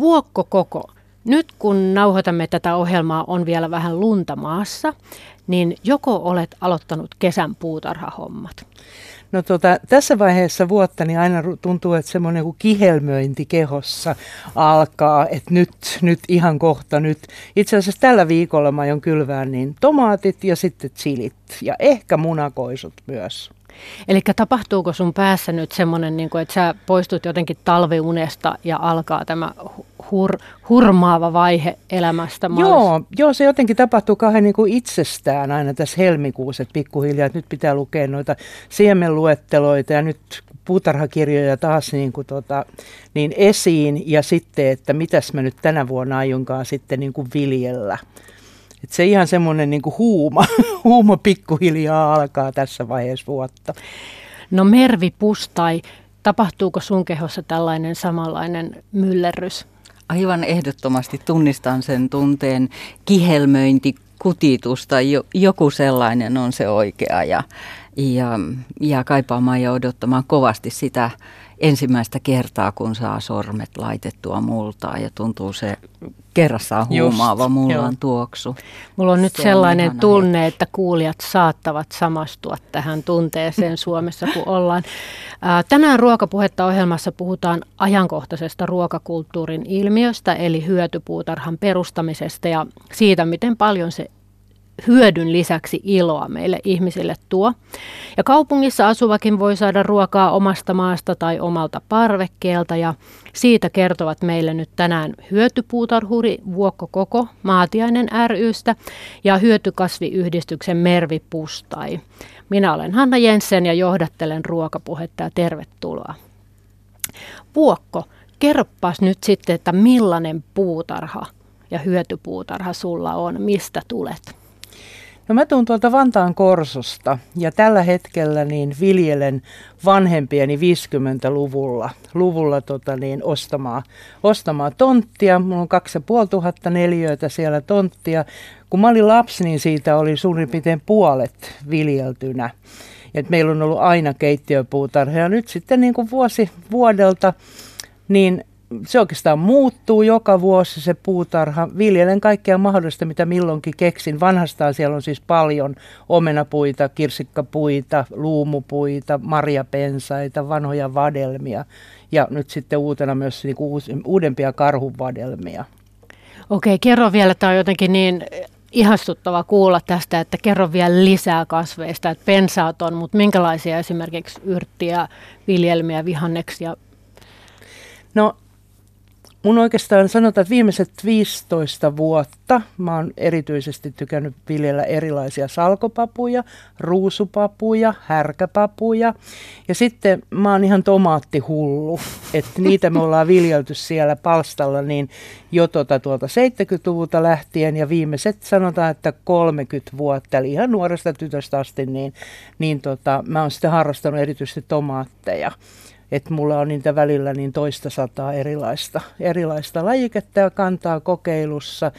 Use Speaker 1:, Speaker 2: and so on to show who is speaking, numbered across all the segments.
Speaker 1: Vuokko koko. Nyt kun nauhoitamme tätä ohjelmaa, on vielä vähän lunta maassa, niin joko olet aloittanut kesän puutarhahommat?
Speaker 2: No tota, tässä vaiheessa vuotta niin aina tuntuu, että semmoinen kuin kihelmöinti kehossa alkaa, että nyt, nyt ihan kohta nyt. Itse asiassa tällä viikolla mä aion kylvää niin tomaatit ja sitten chilit ja ehkä munakoisut myös.
Speaker 1: Eli tapahtuuko sun päässä nyt semmoinen, niin että sä poistut jotenkin talviunesta ja alkaa tämä hur, hurmaava vaihe elämästä?
Speaker 2: Joo, joo, se jotenkin tapahtuu kahden niin kuin itsestään aina tässä helmikuussa, että pikkuhiljaa, että nyt pitää lukea noita siemenluetteloita ja nyt puutarhakirjoja taas niin, kuin tota, niin esiin ja sitten, että mitäs mä nyt tänä vuonna aionkaan sitten niin kuin viljellä. Et se ihan semmoinen niin huuma, huuma pikkuhiljaa alkaa tässä vaiheessa vuotta.
Speaker 1: No Mervi Pustai, tapahtuuko sun kehossa tällainen samanlainen myllerrys?
Speaker 3: Aivan ehdottomasti tunnistan sen tunteen kihelmöinti, kutitusta, joku sellainen on se oikea ja, ja, ja kaipaamaan ja odottamaan kovasti sitä ensimmäistä kertaa, kun saa sormet laitettua multaa ja tuntuu se kerrassaan huumaava Just, mullan joo. tuoksu.
Speaker 1: Mulla on nyt se sellainen on tunne, että kuulijat saattavat samastua tähän tunteeseen Suomessa, kun ollaan. Tänään Ruokapuhetta ohjelmassa puhutaan ajankohtaisesta ruokakulttuurin ilmiöstä, eli hyötypuutarhan perustamisesta ja siitä, miten paljon se hyödyn lisäksi iloa meille ihmisille tuo. Ja kaupungissa asuvakin voi saada ruokaa omasta maasta tai omalta parvekkeelta ja siitä kertovat meille nyt tänään hyötypuutarhuri Vuokko Koko Maatiainen rystä ja hyötykasviyhdistyksen Mervi Pustai. Minä olen Hanna Jensen ja johdattelen ruokapuhetta ja tervetuloa. Vuokko, kerropas nyt sitten, että millainen puutarha ja hyötypuutarha sulla on, mistä tulet?
Speaker 2: No mä tuun tuolta Vantaan Korsosta ja tällä hetkellä niin viljelen vanhempieni 50-luvulla luvulla tota niin, ostamaa, ostamaa tonttia. Mulla on 2500 neliöitä siellä tonttia. Kun mä olin lapsi, niin siitä oli suurin piirtein puolet viljeltynä. Et meillä on ollut aina keittiöpuutarha ja nyt sitten niin kuin vuosi vuodelta niin se oikeastaan muuttuu joka vuosi se puutarha. Viljelen kaikkea mahdollista, mitä milloinkin keksin. Vanhastaan siellä on siis paljon omenapuita, kirsikkapuita, luumupuita, marjapensaita, vanhoja vadelmia ja nyt sitten uutena myös niin uudempia karhuvadelmia.
Speaker 1: Okei, kerro vielä, tämä on jotenkin niin ihastuttava kuulla tästä, että kerro vielä lisää kasveista, että pensaat on, mutta minkälaisia esimerkiksi yrttiä, viljelmiä, vihanneksia?
Speaker 2: No Mun oikeastaan sanotaan, että viimeiset 15 vuotta mä oon erityisesti tykännyt viljellä erilaisia salkopapuja, ruusupapuja, härkäpapuja. Ja sitten mä oon ihan tomaattihullu, että niitä me ollaan viljelty siellä palstalla niin jo tuota, tuolta 70-luvulta lähtien ja viimeiset sanotaan, että 30 vuotta, eli ihan nuoresta tytöstä asti, niin, niin tota, mä oon sitten harrastanut erityisesti tomaatteja että mulla on niitä välillä niin toista sataa erilaista, erilaista lajiketta ja kantaa kokeilussa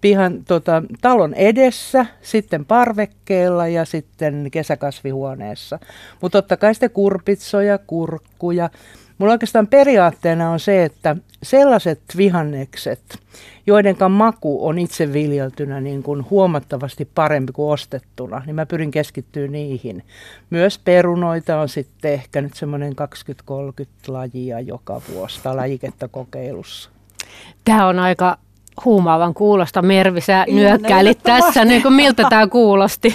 Speaker 2: pihan, tota, talon edessä, sitten parvekkeella ja sitten kesäkasvihuoneessa. Mutta totta kai sitten kurpitsoja, kurkkuja, Mulla oikeastaan periaatteena on se, että sellaiset vihannekset, joiden maku on itse viljeltynä niin kuin huomattavasti parempi kuin ostettuna, niin mä pyrin keskittyä niihin. Myös perunoita on sitten ehkä nyt semmoinen 20-30 lajia joka vuosi tai lajiketta kokeilussa.
Speaker 1: Tämä on aika huumaavan kuulosta. Mervi, sä nyökkäilit tässä, niin kuin miltä tämä kuulosti?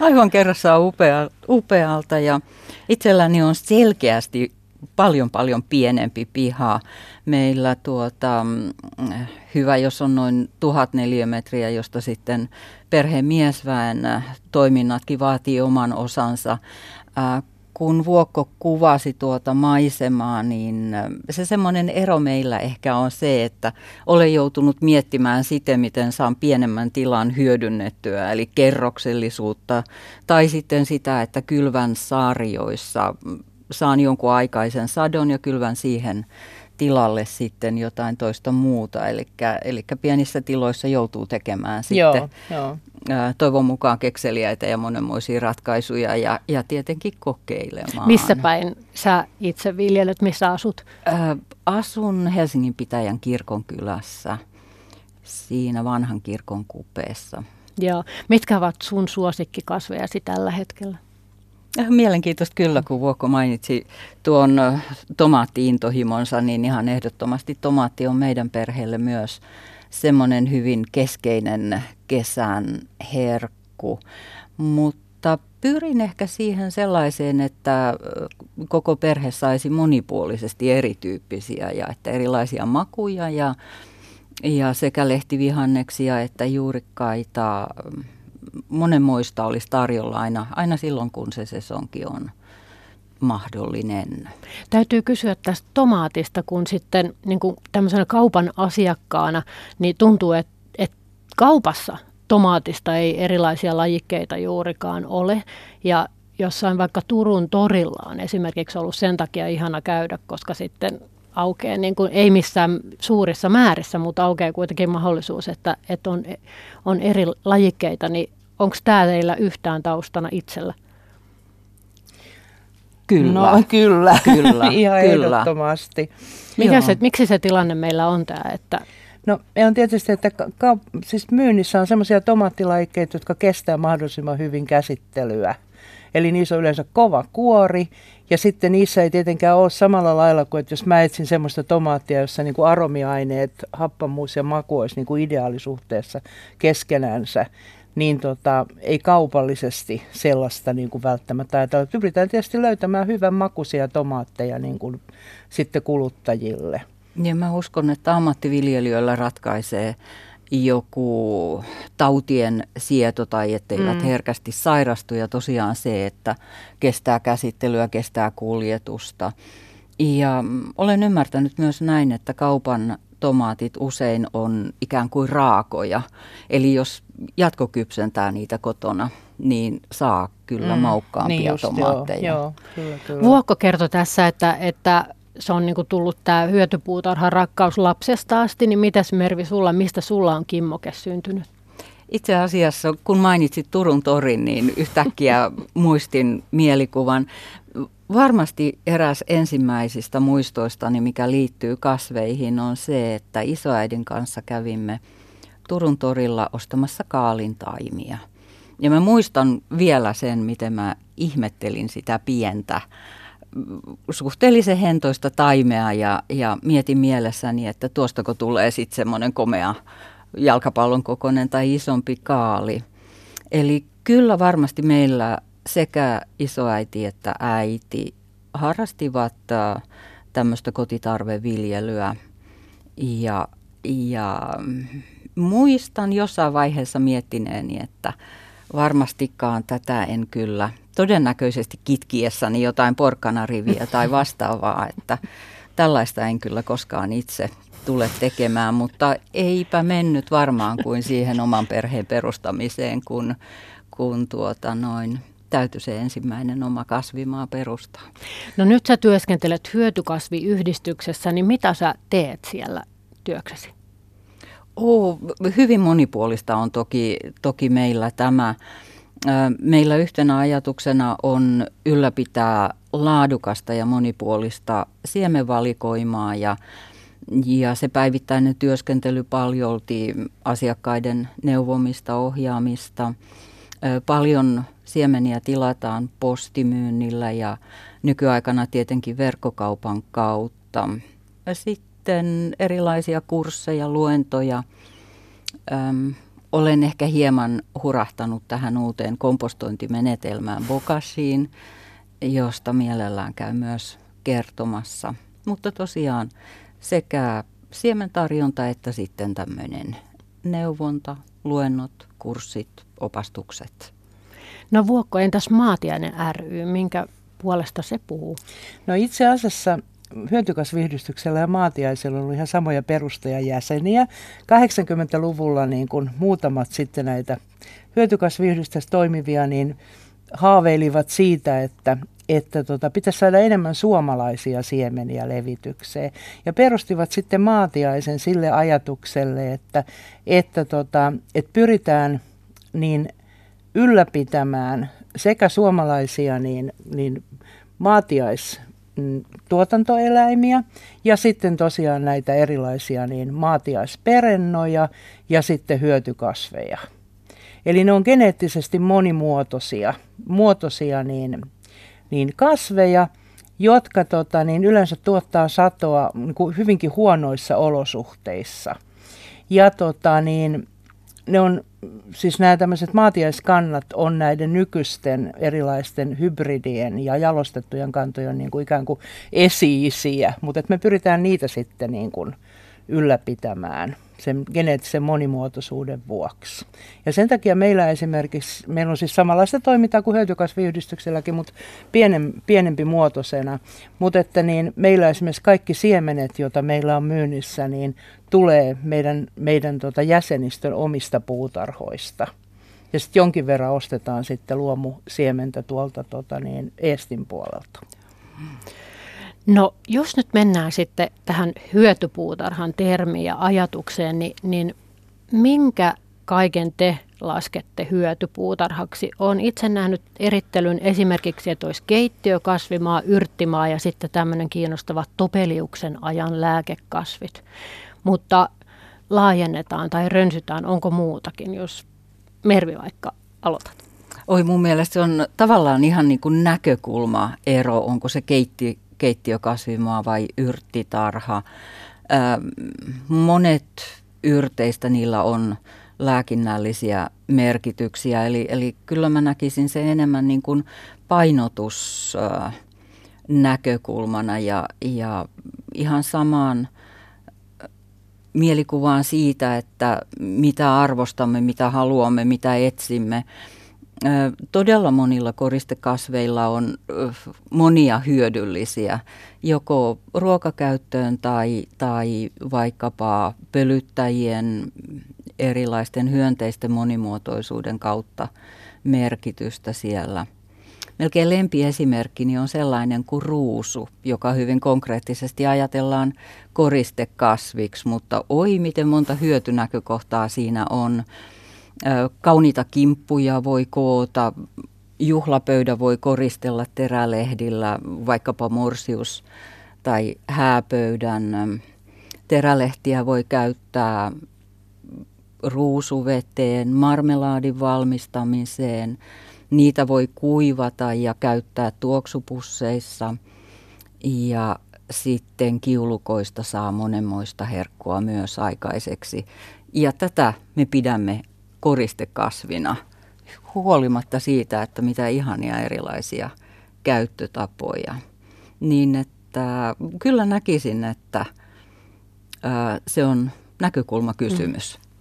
Speaker 3: Aivan kerrassaan upea, upealta ja itselläni on selkeästi paljon paljon pienempi piha. Meillä tuota, mm, hyvä, jos on noin tuhat neliömetriä, josta sitten perheen miesväen toiminnatkin vaatii oman osansa. kun Vuokko kuvasi tuota maisemaa, niin se semmoinen ero meillä ehkä on se, että olen joutunut miettimään sitä, miten saan pienemmän tilan hyödynnettyä, eli kerroksellisuutta, tai sitten sitä, että kylvän saarioissa saan jonkun aikaisen sadon ja kylvän siihen tilalle sitten jotain toista muuta. Eli pienissä tiloissa joutuu tekemään sitten
Speaker 2: joo,
Speaker 3: toivon mukaan kekseliäitä ja monenmoisia ratkaisuja ja, ja tietenkin kokeilemaan.
Speaker 1: Missä päin sä itse viljelet, missä asut?
Speaker 3: Ää, asun Helsingin pitäjän kirkon kylässä, siinä vanhan kirkon kupeessa.
Speaker 1: Joo. Mitkä ovat sun suosikkikasvejasi tällä hetkellä?
Speaker 3: Äh, mielenkiintoista kyllä, kun Vuokko mainitsi tuon äh, tomaattiintohimonsa, niin ihan ehdottomasti tomaatti on meidän perheelle myös semmoinen hyvin keskeinen kesän herkku. Mutta pyrin ehkä siihen sellaiseen, että äh, koko perhe saisi monipuolisesti erityyppisiä ja että erilaisia makuja ja, ja sekä lehtivihanneksia että juurikkaita monenmoista olisi tarjolla aina, aina silloin, kun se sesonki on mahdollinen.
Speaker 1: Täytyy kysyä tästä tomaatista, kun sitten niin kuin tämmöisenä kaupan asiakkaana, niin tuntuu, että, että kaupassa tomaatista ei erilaisia lajikkeita juurikaan ole. Ja jossain vaikka Turun torilla on esimerkiksi ollut sen takia ihana käydä, koska sitten aukeaa, niin kuin, ei missään suurissa määrissä, mutta aukeaa kuitenkin mahdollisuus, että, että on, on eri lajikkeita, niin onko tämä teillä yhtään taustana itsellä?
Speaker 2: Kyllä. No kyllä,
Speaker 3: kyllä
Speaker 2: ihan kyllä. ehdottomasti.
Speaker 1: Mikä se, miksi se tilanne meillä on tämä, että
Speaker 2: No me on tietysti, että ka- siis myynnissä on sellaisia tomaattilajikkeita, jotka kestää mahdollisimman hyvin käsittelyä. Eli niissä on yleensä kova kuori ja sitten niissä ei tietenkään ole samalla lailla kuin, että jos mä etsin semmoista tomaattia, jossa niin kuin aromiaineet, happamuus ja maku olisi niin kuin ideaalisuhteessa keskenänsä, niin tota, ei kaupallisesti sellaista niin kuin välttämättä ajatella. Pyritään tietysti löytämään hyvän makuisia tomaatteja niin kuin sitten kuluttajille.
Speaker 3: Ja mä uskon, että ammattiviljelijöillä ratkaisee joku tautien sieto tai etteivät mm. herkästi sairastu ja tosiaan se, että kestää käsittelyä, kestää kuljetusta. Ja olen ymmärtänyt myös näin, että kaupan tomaatit usein on ikään kuin raakoja. Eli jos jatkokypsentää niitä kotona, niin saa kyllä mm, maukkaampia niin just, tomaatteja. Joo, joo,
Speaker 1: kyllä, kyllä. Vuokko kertoi tässä, että, että se on niinku tullut tämä hyötypuutarhan rakkaus lapsesta asti, niin mitäs Mervi sulla, mistä sulla on kimmoke syntynyt?
Speaker 3: Itse asiassa, kun mainitsit Turun torin, niin yhtäkkiä muistin mielikuvan. Varmasti eräs ensimmäisistä muistoistani, mikä liittyy kasveihin, on se, että isoäidin kanssa kävimme Turun torilla ostamassa kaalintaimia. Ja mä muistan vielä sen, miten mä ihmettelin sitä pientä suhteellisen hentoista taimea ja, ja mietin mielessäni, että tuostako tulee sitten semmoinen komea jalkapallon kokoinen tai isompi kaali. Eli kyllä varmasti meillä sekä isoäiti että äiti harrastivat äh, tämmöistä kotitarveviljelyä ja, ja muistan jossain vaiheessa miettineeni, että varmastikaan tätä en kyllä todennäköisesti kitkiessäni jotain porkkanariviä tai vastaavaa, että tällaista en kyllä koskaan itse tule tekemään, mutta eipä mennyt varmaan kuin siihen oman perheen perustamiseen, kun, kun tuota noin täytyy se ensimmäinen oma kasvimaa perustaa.
Speaker 1: No nyt sä työskentelet hyötykasviyhdistyksessä, niin mitä sä teet siellä työksesi?
Speaker 3: Oh, hyvin monipuolista on toki, toki meillä tämä. Meillä yhtenä ajatuksena on ylläpitää laadukasta ja monipuolista siemenvalikoimaa ja, ja se päivittäinen työskentely paljolti asiakkaiden neuvomista, ohjaamista. Paljon siemeniä tilataan postimyynnillä ja nykyaikana tietenkin verkkokaupan kautta. Sitten sitten erilaisia kursseja, luentoja. Öm, olen ehkä hieman hurahtanut tähän uuteen kompostointimenetelmään Bokashiin, josta mielellään käy myös kertomassa. Mutta tosiaan sekä siementarjonta että sitten tämmöinen neuvonta, luennot, kurssit, opastukset.
Speaker 1: No Vuokko, entäs Maatiainen ry, minkä puolesta se puhuu?
Speaker 2: No itse asiassa hyötykasvihdystyksellä ja maatiaisella ollut ihan samoja perustajajäseniä. 80-luvulla niin kun muutamat sitten näitä hyötykasvihdystässä toimivia, niin haaveilivat siitä, että, että tota, pitäisi saada enemmän suomalaisia siemeniä levitykseen. Ja perustivat sitten maatiaisen sille ajatukselle, että, että, tota, että pyritään niin ylläpitämään sekä suomalaisia niin, niin maatiais tuotantoeläimiä ja sitten tosiaan näitä erilaisia niin maatiaisperennoja ja sitten hyötykasveja. Eli ne on geneettisesti monimuotoisia muotoisia niin, niin kasveja, jotka tota, niin yleensä tuottaa satoa niin kuin hyvinkin huonoissa olosuhteissa. Ja tota, niin, ne on, siis nämä tämmöiset maatiaiskannat on näiden nykyisten erilaisten hybridien ja jalostettujen kantojen niin kuin ikään kuin esi-isiä, mutta me pyritään niitä sitten niin kuin ylläpitämään sen geneettisen monimuotoisuuden vuoksi. Ja sen takia meillä esimerkiksi, meillä on siis samanlaista toimintaa kuin hyötykasviyhdistykselläkin, mutta pienem, pienempi muotoisena. Mutta että niin meillä esimerkiksi kaikki siemenet, joita meillä on myynnissä, niin tulee meidän, meidän tota jäsenistön omista puutarhoista. Ja sitten jonkin verran ostetaan sitten luomusiementä tuolta tota niin, Eestin puolelta.
Speaker 1: No jos nyt mennään sitten tähän hyötypuutarhan termiin ja ajatukseen, niin, niin minkä kaiken te laskette hyötypuutarhaksi? Olen itse nähnyt erittelyn esimerkiksi, että olisi keittiö, kasvimaa, yrttimaa ja sitten tämmöinen kiinnostava topeliuksen ajan lääkekasvit. Mutta laajennetaan tai rönsytään, onko muutakin, jos Mervi vaikka aloitat?
Speaker 3: Oi mun mielestä se on tavallaan ihan niin kuin näkökulma ero, onko se keitti, keittiökasvimaa vai yrttitarha. Monet yrteistä niillä on lääkinnällisiä merkityksiä, eli, eli kyllä mä näkisin sen enemmän niin kuin painotus näkökulmana ja, ja ihan samaan mielikuvaan siitä, että mitä arvostamme, mitä haluamme, mitä etsimme. Todella monilla koristekasveilla on monia hyödyllisiä, joko ruokakäyttöön tai, tai vaikkapa pölyttäjien erilaisten hyönteisten monimuotoisuuden kautta merkitystä siellä. Melkein lempiesimerkkini on sellainen kuin ruusu, joka hyvin konkreettisesti ajatellaan koristekasviksi, mutta oi miten monta hyötynäkökohtaa siinä on Kauniita kimppuja voi koota, juhlapöydä voi koristella terälehdillä, vaikkapa morsius tai hääpöydän. Terälehtiä voi käyttää ruusuveteen, marmelaadin valmistamiseen. Niitä voi kuivata ja käyttää tuoksupusseissa. Ja sitten kiulukoista saa monenmoista herkkua myös aikaiseksi. Ja tätä me pidämme koristekasvina, huolimatta siitä, että mitä ihania erilaisia käyttötapoja. Niin että kyllä näkisin, että se on näkökulmakysymys. Mm.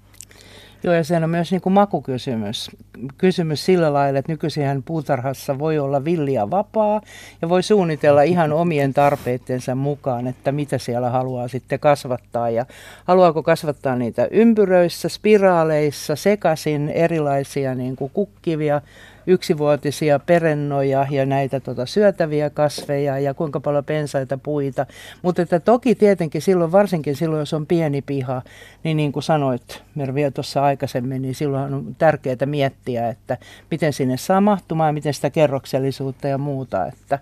Speaker 2: Joo, ja se on myös niin kuin makukysymys. Kysymys sillä lailla, että nykyisin puutarhassa voi olla villiä vapaa ja voi suunnitella ihan omien tarpeittensa mukaan, että mitä siellä haluaa sitten kasvattaa. Ja haluaako kasvattaa niitä ympyröissä, spiraaleissa, sekaisin erilaisia niin kuin kukkivia yksivuotisia perennoja ja näitä tota, syötäviä kasveja ja kuinka paljon pensaita puita. Mutta että toki tietenkin silloin, varsinkin silloin, jos on pieni piha, niin niin kuin sanoit Mervi tuossa aikaisemmin, niin silloin on tärkeää miettiä, että miten sinne saa mahtumaan, miten sitä kerroksellisuutta ja muuta. Että,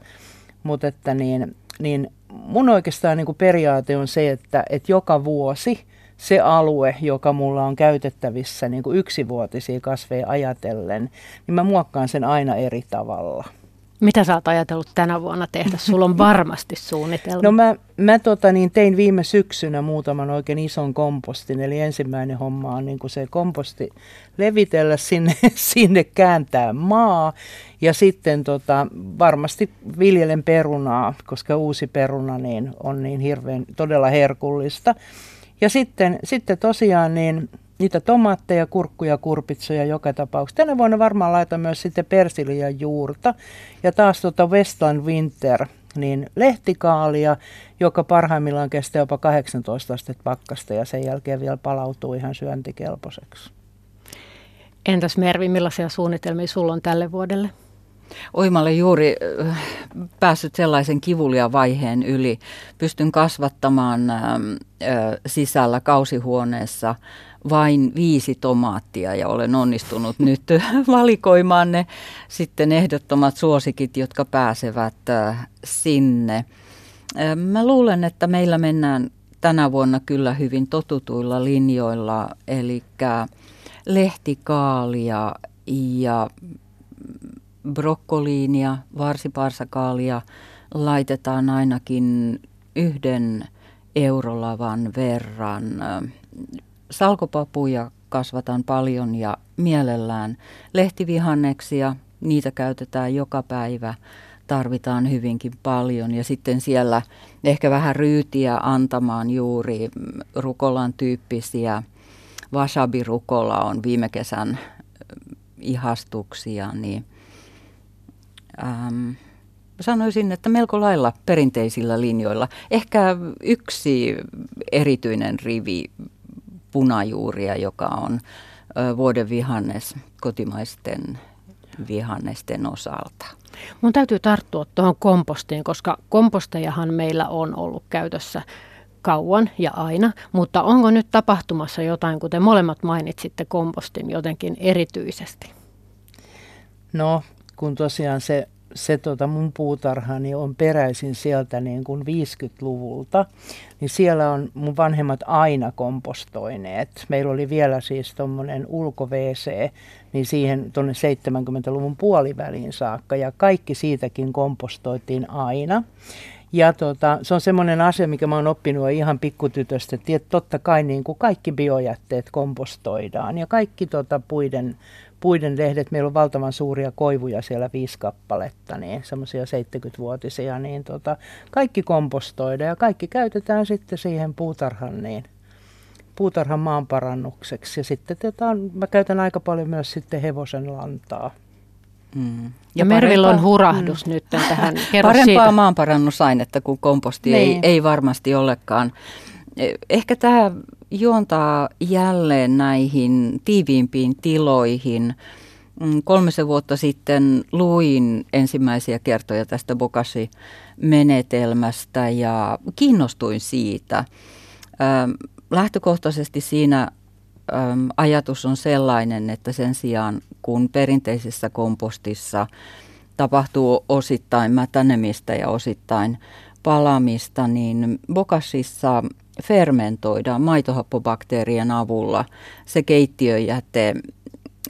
Speaker 2: mutta että niin, niin mun oikeastaan niin kuin periaate on se, että, että joka vuosi se alue, joka mulla on käytettävissä niin kuin yksivuotisia kasveja ajatellen, niin mä muokkaan sen aina eri tavalla.
Speaker 1: Mitä sä oot ajatellut tänä vuonna tehdä? Sulla on varmasti suunnitelma.
Speaker 2: No mä, mä tota, niin tein viime syksynä muutaman oikein ison kompostin, eli ensimmäinen homma on niin kuin se komposti levitellä sinne, sinne kääntää maa ja sitten tota, varmasti viljelen perunaa, koska uusi peruna niin on niin hirveän todella herkullista. Ja sitten, sitten tosiaan niin niitä tomaatteja, kurkkuja, kurpitsoja joka tapauksessa. Tänä vuonna varmaan laitan myös sitten persiliä juurta. Ja taas tuota Westland Winter, niin lehtikaalia, joka parhaimmillaan kestää jopa 18 astetta pakkasta ja sen jälkeen vielä palautuu ihan syöntikelpoiseksi.
Speaker 1: Entäs Mervi, millaisia suunnitelmia sulla on tälle vuodelle?
Speaker 3: Oimalle juuri päässyt sellaisen kivulian vaiheen yli. Pystyn kasvattamaan sisällä kausihuoneessa vain viisi tomaattia ja olen onnistunut nyt valikoimaan ne sitten ehdottomat suosikit, jotka pääsevät sinne. Mä luulen, että meillä mennään tänä vuonna kyllä hyvin totutuilla linjoilla, eli lehtikaalia ja brokkoliinia, varsiparsakaalia laitetaan ainakin yhden eurolavan verran. Salkopapuja kasvatan paljon ja mielellään lehtivihanneksia, niitä käytetään joka päivä, tarvitaan hyvinkin paljon. Ja sitten siellä ehkä vähän ryytiä antamaan juuri rukolan tyyppisiä. Wasabi-rukola on viime kesän ihastuksia, niin ähm, sanoisin, että melko lailla perinteisillä linjoilla. Ehkä yksi erityinen rivi punajuuria, joka on vuoden vihannes kotimaisten vihannesten osalta.
Speaker 1: Mun täytyy tarttua tuohon kompostiin, koska kompostejahan meillä on ollut käytössä kauan ja aina, mutta onko nyt tapahtumassa jotain, kuten molemmat mainitsitte kompostin jotenkin erityisesti?
Speaker 2: No, kun tosiaan se, se tota mun puutarhani on peräisin sieltä niin kuin 50-luvulta, niin siellä on mun vanhemmat aina kompostoineet. Meillä oli vielä siis tuommoinen ulko niin siihen tuonne 70-luvun puoliväliin saakka, ja kaikki siitäkin kompostoitiin aina. Ja tota, se on semmoinen asia, mikä mä oon oppinut ihan pikkutytöstä, että totta kai niin kuin kaikki biojätteet kompostoidaan ja kaikki tota, puiden, puiden lehdet, meillä on valtavan suuria koivuja siellä viisi kappaletta, niin semmoisia 70-vuotisia, niin tota, kaikki kompostoidaan ja kaikki käytetään sitten siihen puutarhan, niin, puutarhan maanparannukseksi. Ja sitten tota, mä käytän aika paljon myös sitten hevosen lantaa.
Speaker 1: Mm. Ja, ja Mervillä on hurahdus mm. nyt tähän.
Speaker 3: Kerro parempaa siitä. maanparannusainetta kuin komposti niin. ei, ei varmasti olekaan. E, ehkä tämä juontaa jälleen näihin tiiviimpiin tiloihin. Mm, kolmisen vuotta sitten luin ensimmäisiä kertoja tästä Bokashi-menetelmästä ja kiinnostuin siitä. Lähtökohtaisesti siinä ajatus on sellainen, että sen sijaan kun perinteisessä kompostissa tapahtuu osittain mätänemistä ja osittain palamista, niin bokasissa fermentoidaan maitohappobakteerien avulla se keittiöjäte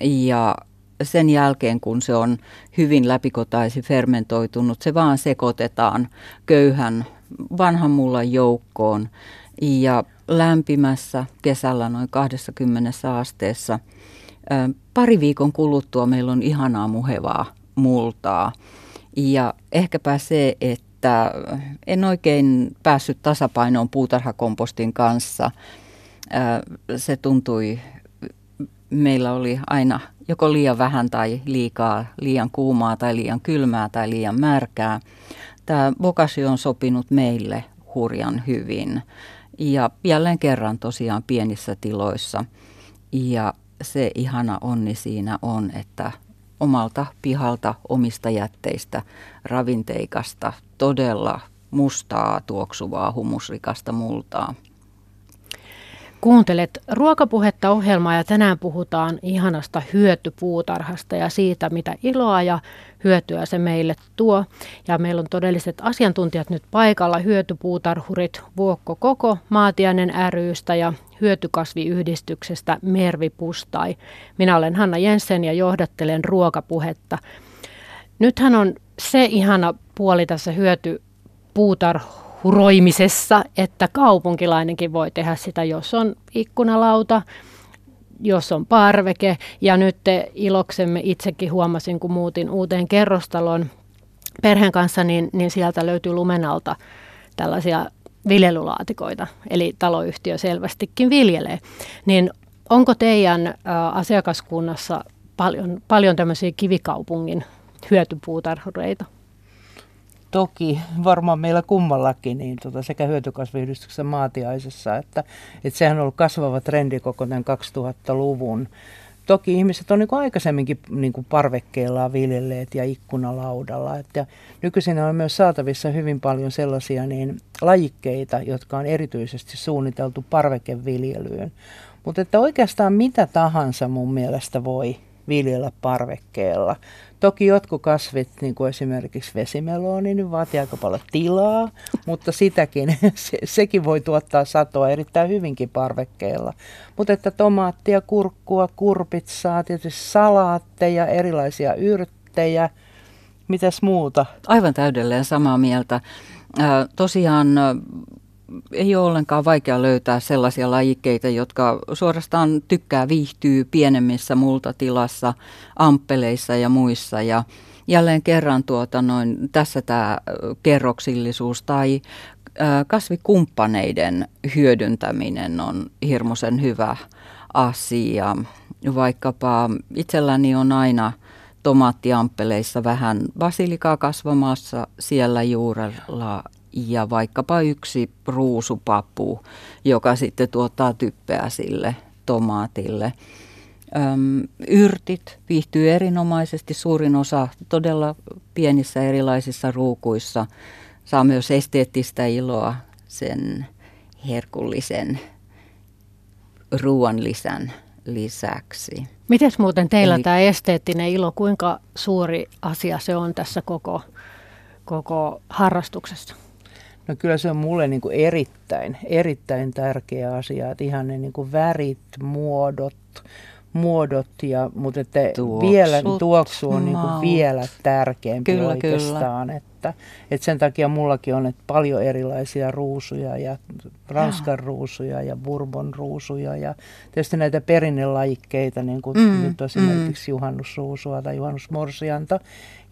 Speaker 3: ja sen jälkeen, kun se on hyvin läpikotaisi fermentoitunut, se vaan sekoitetaan köyhän vanhan mullan joukkoon ja lämpimässä kesällä noin 20 asteessa. Pari viikon kuluttua meillä on ihanaa muhevaa multaa. Ja ehkäpä se, että en oikein päässyt tasapainoon puutarhakompostin kanssa. Se tuntui, meillä oli aina joko liian vähän tai liikaa, liian kuumaa tai liian kylmää tai liian märkää. Tämä bokasi on sopinut meille hurjan hyvin. Ja jälleen kerran tosiaan pienissä tiloissa. Ja se ihana onni siinä on, että omalta pihalta omista jätteistä ravinteikasta todella mustaa tuoksuvaa humusrikasta multaa.
Speaker 1: Kuuntelet ruokapuhetta ohjelmaa ja tänään puhutaan ihanasta hyötypuutarhasta ja siitä, mitä iloa ja hyötyä se meille tuo. Ja meillä on todelliset asiantuntijat nyt paikalla, hyötypuutarhurit Vuokko Koko, Maatiainen rystä ja hyötykasviyhdistyksestä Mervi Pustai. Minä olen Hanna Jensen ja johdattelen ruokapuhetta. Nythän on se ihana puoli tässä hyötypuutarhuudessa, huroimisessa, että kaupunkilainenkin voi tehdä sitä, jos on ikkunalauta, jos on parveke. Ja nyt iloksemme itsekin huomasin, kun muutin uuteen kerrostaloon perheen kanssa, niin, niin sieltä löytyy lumenalta tällaisia viljelulaatikoita, eli taloyhtiö selvästikin viljelee. Niin onko teidän asiakaskunnassa paljon, paljon tämmöisiä kivikaupungin hyötypuutarhureita?
Speaker 2: toki varmaan meillä kummallakin niin tota, sekä hyötykasviyhdistyksen maatiaisessa, että, että sehän on ollut kasvava trendi koko tämän 2000-luvun toki ihmiset on niin kuin aikaisemminkin niin kuin parvekkeellaan viljelleet ja ikkunalaudalla. Että nykyisin on myös saatavissa hyvin paljon sellaisia niin lajikkeita, jotka on erityisesti suunniteltu parvekeviljelyyn. Mutta että oikeastaan mitä tahansa mun mielestä voi viljellä parvekkeella. Toki jotkut kasvit, niin kuin esimerkiksi vesimeloni, niin vaatii aika paljon tilaa, mutta sitäkin, se, sekin voi tuottaa satoa erittäin hyvinkin parvekkeella. Mutta että tomaattia, kurkkua, kurpitsaa, tietysti salaatteja, erilaisia yrttejä, mitäs muuta?
Speaker 3: Aivan täydelleen samaa mieltä. tosiaan ei ole ollenkaan vaikea löytää sellaisia lajikkeita, jotka suorastaan tykkää viihtyy pienemmissä multatilassa, amppeleissa ja muissa. Ja jälleen kerran tuota noin, tässä tämä kerroksillisuus tai kasvikumppaneiden hyödyntäminen on hirmuisen hyvä asia. Vaikkapa itselläni on aina tomaattiamppeleissa vähän basilikaa kasvamassa siellä juurella ja vaikkapa yksi ruusupapu, joka sitten tuottaa typpeä sille tomaatille. Öm, yrtit viihtyy erinomaisesti, suurin osa todella pienissä erilaisissa ruukuissa. Saa myös esteettistä iloa sen herkullisen ruoan lisän lisäksi.
Speaker 1: Miten muuten teillä Eli... tämä esteettinen ilo, kuinka suuri asia se on tässä koko, koko harrastuksessa?
Speaker 2: No kyllä se on mulle niin kuin erittäin, erittäin tärkeä asia, että ihan ne niin kuin värit, muodot, muodot, ja, mutta että vielä tuoksu on niin kuin vielä tärkeämpi kyllä, oikeastaan. Kyllä. Että, että sen takia mullakin on että paljon erilaisia ruusuja ja ranskan ja. ruusuja ja bourbon ruusuja ja tietysti näitä perinnelajikkeita, niin kuin mm, nyt esimerkiksi mm. juhannusruusua tai juhannusmorsianta.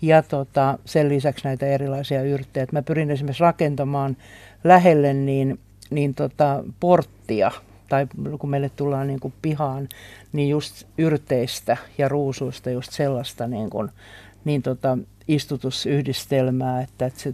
Speaker 2: Ja tota, sen lisäksi näitä erilaisia yrttejä. Mä pyrin esimerkiksi rakentamaan lähelle niin, niin tota, porttia tai kun meille tullaan niin kuin pihaan, niin just yrteistä ja ruusuista just sellaista niin, kuin, niin tota, istutusyhdistelmää, että, että se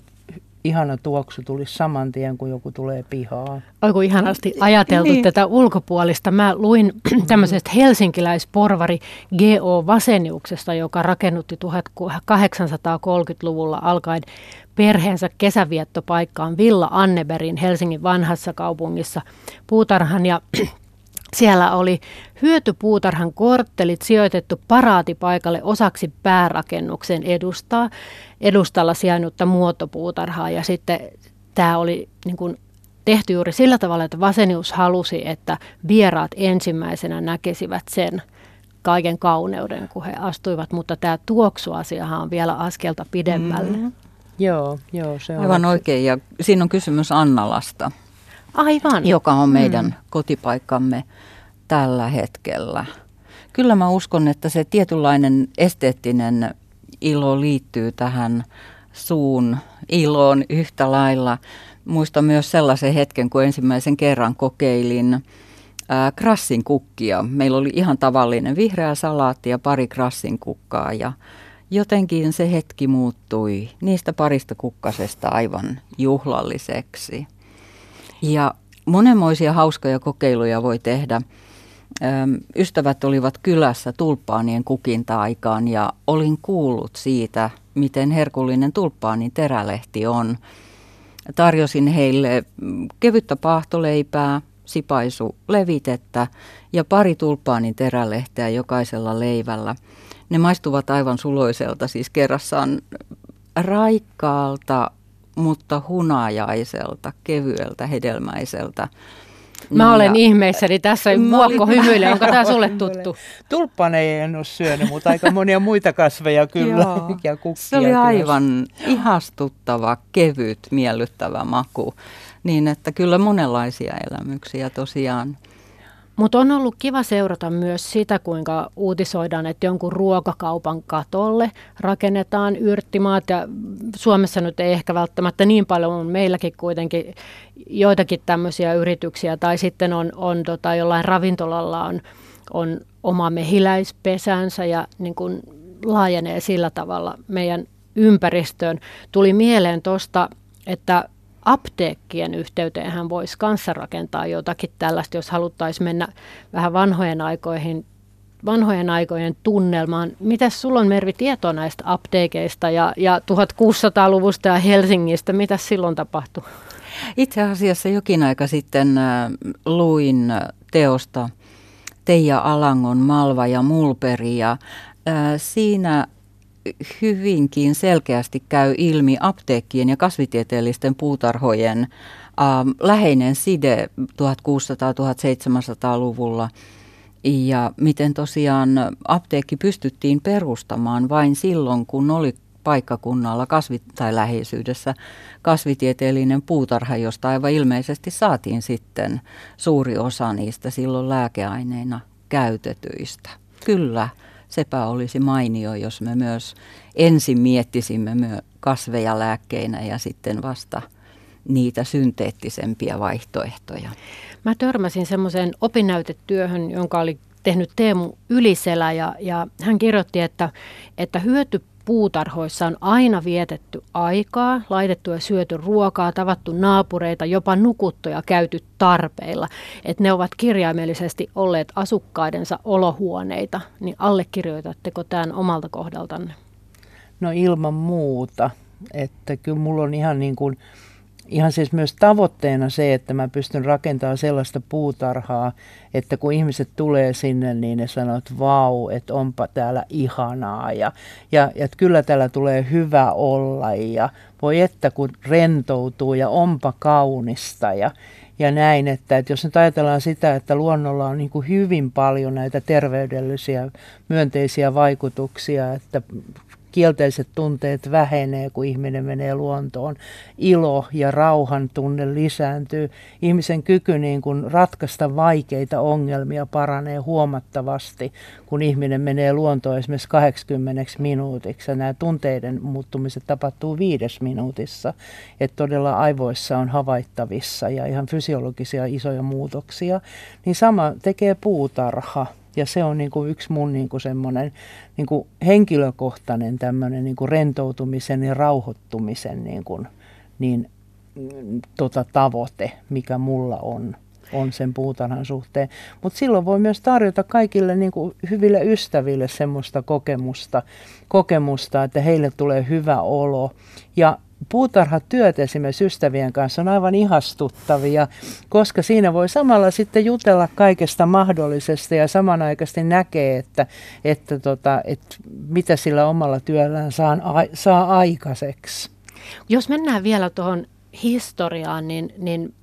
Speaker 2: ihana tuoksu tulisi saman tien, kun joku tulee pihaan.
Speaker 1: Oiko ihanasti ajateltu niin. tätä ulkopuolista? Mä luin tämmöisestä helsinkiläisporvari G.O. Vaseniuksesta, joka rakennutti 1830-luvulla alkaen perheensä kesäviettopaikkaan Villa Anneberin Helsingin vanhassa kaupungissa puutarhan ja siellä oli hyötypuutarhan korttelit sijoitettu paraatipaikalle osaksi päärakennuksen edustaa, edustalla sijainnutta muotopuutarhaa. Ja sitten tämä oli niin kuin tehty juuri sillä tavalla, että Vasenius halusi, että vieraat ensimmäisenä näkisivät sen kaiken kauneuden, kun he astuivat, mutta tämä tuoksuasiahan on vielä askelta pidemmälle. Mm-hmm.
Speaker 2: Joo, joo, se on.
Speaker 3: Aivan oikein, ja siinä on kysymys Annalasta.
Speaker 1: Aivan.
Speaker 3: Joka on meidän mm. kotipaikkamme tällä hetkellä. Kyllä mä uskon, että se tietynlainen esteettinen ilo liittyy tähän suun iloon yhtä lailla. Muistan myös sellaisen hetken, kun ensimmäisen kerran kokeilin ää, krassin kukkia. Meillä oli ihan tavallinen vihreä salaatti ja pari krassin kukkaa ja jotenkin se hetki muuttui niistä parista kukkasesta aivan juhlalliseksi. Ja monenmoisia hauskoja kokeiluja voi tehdä. Ystävät olivat kylässä tulppaanien kukinta-aikaan ja olin kuullut siitä, miten herkullinen tulppaanin terälehti on. Tarjosin heille kevyttä paahtoleipää, sipaisu levitettä ja pari tulppaanin terälehteä jokaisella leivällä. Ne maistuvat aivan suloiselta, siis kerrassaan raikkaalta, mutta hunajaiselta, kevyeltä, hedelmäiseltä.
Speaker 1: Mä ja, olen ihmeissäni tässä. Muokko hymyilee. Onko tämä sulle tuttu?
Speaker 2: Tulppaan ei en ole syönyt, mutta aika monia muita kasveja kyllä. ja kukkia
Speaker 3: Se oli aivan ihastuttava, kevyt, miellyttävä maku. Niin että kyllä monenlaisia elämyksiä tosiaan.
Speaker 1: Mutta on ollut kiva seurata myös sitä, kuinka uutisoidaan, että jonkun ruokakaupan katolle rakennetaan yrttimaat. Ja Suomessa nyt ei ehkä välttämättä niin paljon, mutta meilläkin kuitenkin joitakin tämmöisiä yrityksiä. Tai sitten on, on tota, jollain ravintolalla on, on oma mehiläispesänsä ja niin kun laajenee sillä tavalla meidän ympäristöön. Tuli mieleen tuosta, että apteekkien yhteyteen hän voisi kanssa rakentaa jotakin tällaista, jos haluttaisiin mennä vähän vanhojen aikoihin vanhojen aikojen tunnelmaan. Mitäs sulla on Mervi tietoa näistä apteekeista ja, ja 1600-luvusta ja Helsingistä? Mitä silloin tapahtui?
Speaker 3: Itse asiassa jokin aika sitten äh, luin teosta Teija Alangon Malva ja Mulperi ja äh, siinä hyvinkin selkeästi käy ilmi apteekkien ja kasvitieteellisten puutarhojen äh, läheinen side 1600-1700-luvulla ja miten tosiaan apteekki pystyttiin perustamaan vain silloin, kun oli paikkakunnalla kasvi- tai läheisyydessä kasvitieteellinen puutarha, josta aivan ilmeisesti saatiin sitten suuri osa niistä silloin lääkeaineina käytetyistä. Kyllä, sepä olisi mainio, jos me myös ensin miettisimme myö kasveja lääkkeinä ja sitten vasta niitä synteettisempiä vaihtoehtoja.
Speaker 1: Mä törmäsin semmoiseen opinnäytetyöhön, jonka oli tehnyt Teemu Yliselä ja, ja hän kirjoitti, että, että hyöty puutarhoissa on aina vietetty aikaa, laitettu ja syöty ruokaa, tavattu naapureita, jopa nukuttu ja käyty tarpeilla. Että ne ovat kirjaimellisesti olleet asukkaidensa olohuoneita. Niin allekirjoitatteko tämän omalta kohdaltanne?
Speaker 2: No ilman muuta. Että kyllä mulla on ihan niin kuin ihan siis myös tavoitteena se, että mä pystyn rakentamaan sellaista puutarhaa, että kun ihmiset tulee sinne, niin ne sanoo, että vau, että onpa täällä ihanaa ja, ja, ja että kyllä täällä tulee hyvä olla. Ja voi että kun rentoutuu ja onpa kaunista ja, ja näin, että, että jos nyt ajatellaan sitä, että luonnolla on niin kuin hyvin paljon näitä terveydellisiä myönteisiä vaikutuksia, että kielteiset tunteet vähenee, kun ihminen menee luontoon. Ilo ja rauhan tunne lisääntyy. Ihmisen kyky niin kuin ratkaista vaikeita ongelmia paranee huomattavasti, kun ihminen menee luontoon esimerkiksi 80 minuutiksi. Nämä tunteiden muuttumiset tapahtuu viides minuutissa. Että todella aivoissa on havaittavissa ja ihan fysiologisia isoja muutoksia. Niin sama tekee puutarha ja se on niin kuin yksi mun niin kuin semmoinen niin kuin henkilökohtainen tämmöinen niin kuin rentoutumisen ja rauhoittumisen niin kuin, niin, tota tavoite, mikä mulla on on sen puutarhan suhteen. Mutta silloin voi myös tarjota kaikille niin kuin hyville ystäville semmoista kokemusta, kokemusta, että heille tulee hyvä olo. Ja puutarhatyöt esimerkiksi ystävien kanssa on aivan ihastuttavia, koska siinä voi samalla sitten jutella kaikesta mahdollisesta ja samanaikaisesti näkee, että, että, tota, että mitä sillä omalla työllään saa, saa aikaiseksi.
Speaker 1: Jos mennään vielä tuohon historiaan, niin, niin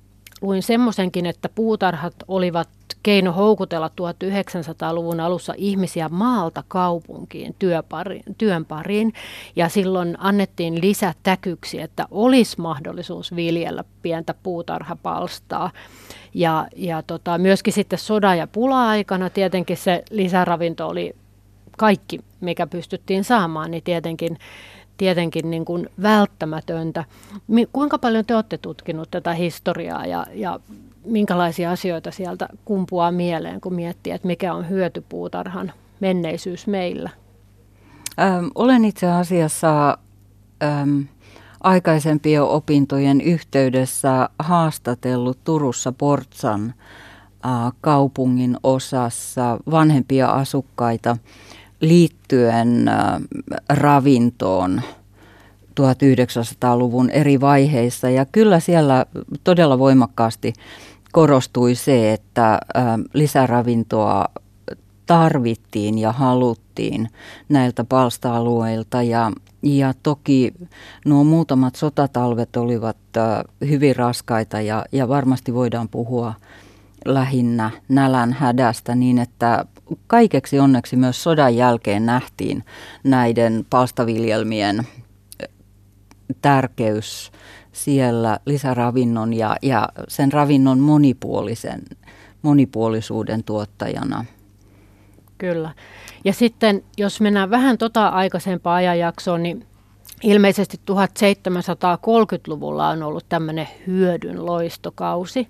Speaker 1: luin semmoisenkin, että puutarhat olivat keino houkutella 1900-luvun alussa ihmisiä maalta kaupunkiin työpari, työn pariin. Ja silloin annettiin lisätäkyksi, että olisi mahdollisuus viljellä pientä puutarhapalstaa. Ja, ja tota, myöskin sitten sodan ja pula-aikana tietenkin se lisäravinto oli kaikki, mikä pystyttiin saamaan, niin tietenkin tietenkin niin kuin välttämätöntä. Kuinka paljon te olette tutkinut tätä historiaa ja, ja minkälaisia asioita sieltä kumpuaa mieleen, kun miettii, että mikä on hyötypuutarhan menneisyys meillä?
Speaker 3: Ähm, olen itse asiassa ähm, aikaisempien opintojen yhteydessä haastatellut Turussa Portsan äh, kaupungin osassa vanhempia asukkaita liittyen ravintoon 1900-luvun eri vaiheissa. Ja kyllä siellä todella voimakkaasti korostui se, että lisäravintoa tarvittiin ja haluttiin näiltä palsta-alueilta ja, ja toki nuo muutamat sotatalvet olivat hyvin raskaita ja, ja varmasti voidaan puhua lähinnä nälän hädästä niin, että kaikeksi onneksi myös sodan jälkeen nähtiin näiden palstaviljelmien tärkeys siellä lisäravinnon ja, ja sen ravinnon monipuolisen, monipuolisuuden tuottajana.
Speaker 1: Kyllä. Ja sitten jos mennään vähän tota aikaisempaa ajanjaksoa, niin ilmeisesti 1730-luvulla on ollut tämmöinen hyödyn loistokausi.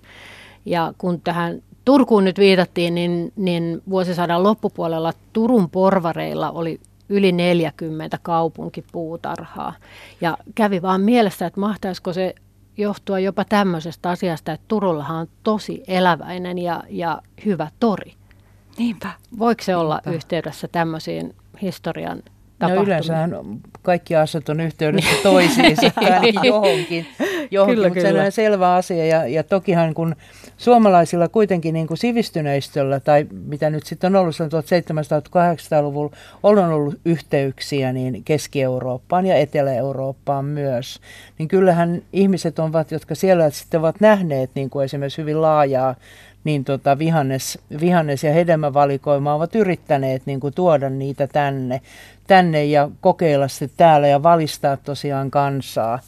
Speaker 1: Ja kun tähän Turkuun nyt viitattiin, niin, niin vuosisadan loppupuolella Turun porvareilla oli yli 40 kaupunkipuutarhaa. Ja kävi vaan mielessä, että mahtaisiko se johtua jopa tämmöisestä asiasta, että Turullahan on tosi eläväinen ja, ja hyvä tori.
Speaker 3: Niinpä.
Speaker 1: Voiko se olla Niinpä. yhteydessä tämmöisiin historian
Speaker 2: No yleensä kaikki asiat on yhteydessä toisiinsa, johonkin, johonkin kyllä, mutta kyllä. se on selvä asia. Ja, ja tokihan kun suomalaisilla kuitenkin niin kuin sivistyneistöllä, tai mitä nyt sitten on ollut 1700-1800-luvulla, on ollut yhteyksiä niin Keski-Eurooppaan ja Etelä-Eurooppaan myös, niin kyllähän ihmiset ovat, jotka siellä sitten ovat nähneet niin kuin esimerkiksi hyvin laajaa niin tota vihannes, vihannes- ja hedelmävalikoima ovat yrittäneet niin kuin tuoda niitä tänne, tänne ja kokeilla se täällä ja valistaa tosiaan kansaa.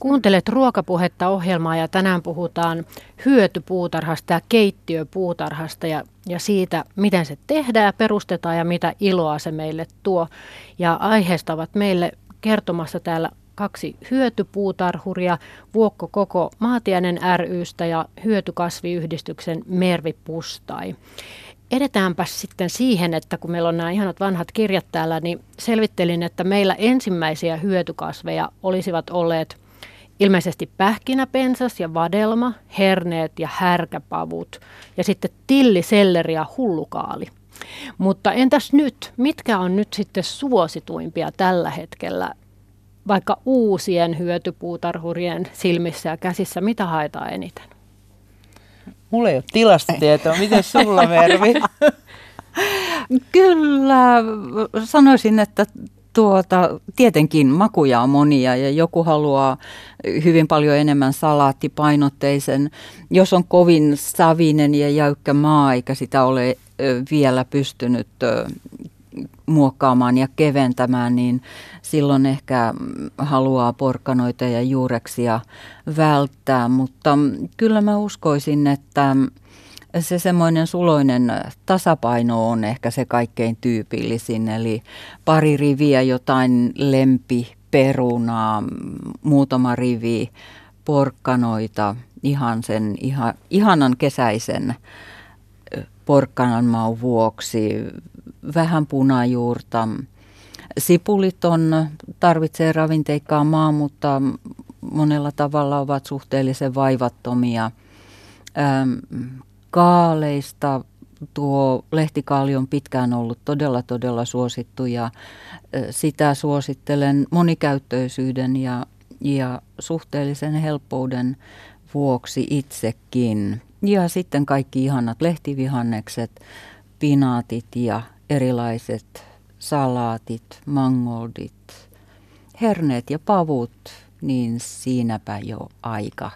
Speaker 1: Kuuntelet ruokapuhetta ohjelmaa ja tänään puhutaan hyötypuutarhasta ja keittiöpuutarhasta ja, ja siitä, miten se tehdään ja perustetaan ja mitä iloa se meille tuo. Ja aiheesta ovat meille kertomassa täällä kaksi hyötypuutarhuria, Vuokko Koko Maatiainen rystä ja Hyötykasviyhdistyksen Mervi Pustai. Edetäänpä sitten siihen, että kun meillä on nämä ihanat vanhat kirjat täällä, niin selvittelin, että meillä ensimmäisiä hyötykasveja olisivat olleet ilmeisesti pähkinäpensas ja vadelma, herneet ja härkäpavut ja sitten tilli, selleri ja hullukaali. Mutta entäs nyt? Mitkä on nyt sitten suosituimpia tällä hetkellä vaikka uusien hyötypuutarhurien silmissä ja käsissä, mitä haetaan eniten?
Speaker 2: Mulla ei ole tilastotietoa. Miten sulla, Mervi?
Speaker 3: Kyllä, sanoisin, että tuota, tietenkin makuja on monia ja joku haluaa hyvin paljon enemmän salaattipainotteisen. Jos on kovin savinen ja jäykkä maa eikä sitä ole vielä pystynyt muokkaamaan ja keventämään, niin silloin ehkä haluaa porkkanoita ja juureksia välttää. Mutta kyllä mä uskoisin, että se semmoinen suloinen tasapaino on ehkä se kaikkein tyypillisin. Eli pari riviä jotain lempi, perunaa, muutama rivi porkkanoita, ihan sen ihan, ihanan kesäisen porkkanan maun vuoksi, vähän punajuurta. Sipulit on, tarvitsee ravinteikkaa maa, mutta monella tavalla ovat suhteellisen vaivattomia. Kaaleista tuo lehtikaali on pitkään ollut todella todella suosittu ja sitä suosittelen monikäyttöisyyden ja, ja suhteellisen helppouden vuoksi itsekin. Ja sitten kaikki ihanat lehtivihannekset, pinaatit ja erilaiset salaatit, mangoldit, herneet ja pavut, niin siinäpä jo aika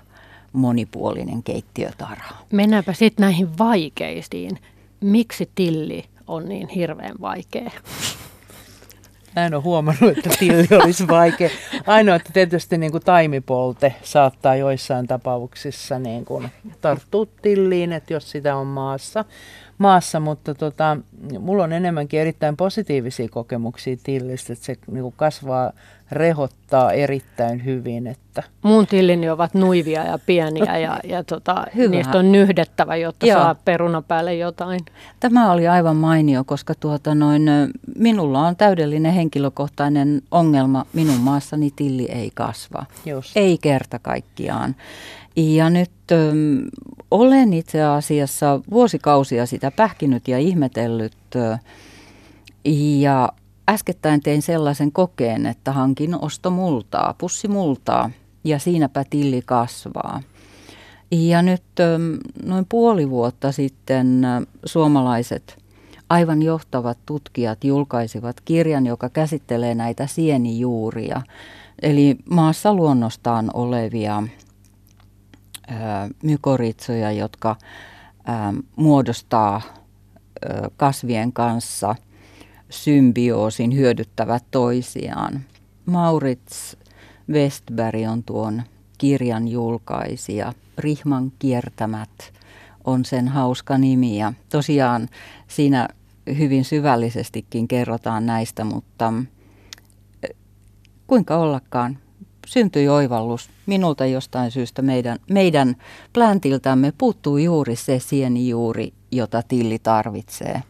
Speaker 3: monipuolinen keittiötarha.
Speaker 1: Mennäänpä sitten näihin vaikeisiin. Miksi tilli on niin hirveän vaikea?
Speaker 2: Mä en ole huomannut, että tilli olisi vaikea. Ainoa, että tietysti niin kuin taimipolte saattaa joissain tapauksissa niin kuin tarttua tilliin, että jos sitä on maassa maassa, mutta tota, mulla on enemmänkin erittäin positiivisia kokemuksia tillistä, että se niin kasvaa, rehottaa erittäin hyvin. Että.
Speaker 1: Mun tillini ovat nuivia ja pieniä ja, ja tota, niistä on nyhdettävä, jotta Joo. saa peruna päälle jotain.
Speaker 3: Tämä oli aivan mainio, koska tuota noin, minulla on täydellinen henkilökohtainen ongelma. Minun maassani tilli ei kasva. Just. Ei kerta kaikkiaan. Ja nyt ö, olen itse asiassa vuosikausia sitä pähkinyt ja ihmetellyt. Ö, ja äskettäin tein sellaisen kokeen, että hankin ostomultaa, pussimultaa ja siinäpä tilli kasvaa. Ja nyt noin puoli vuotta sitten suomalaiset aivan johtavat tutkijat julkaisivat kirjan, joka käsittelee näitä sienijuuria, eli maassa luonnostaan olevia mykoritsoja, jotka muodostaa kasvien kanssa symbioosin, hyödyttävät toisiaan. Maurits Westberg on tuon kirjan julkaisija. Rihman kiertämät on sen hauska nimi ja tosiaan siinä hyvin syvällisestikin kerrotaan näistä, mutta kuinka ollakaan syntyi oivallus. Minulta jostain syystä meidän, meidän pläntiltämme puuttuu juuri se sienijuuri, jota tilli tarvitsee.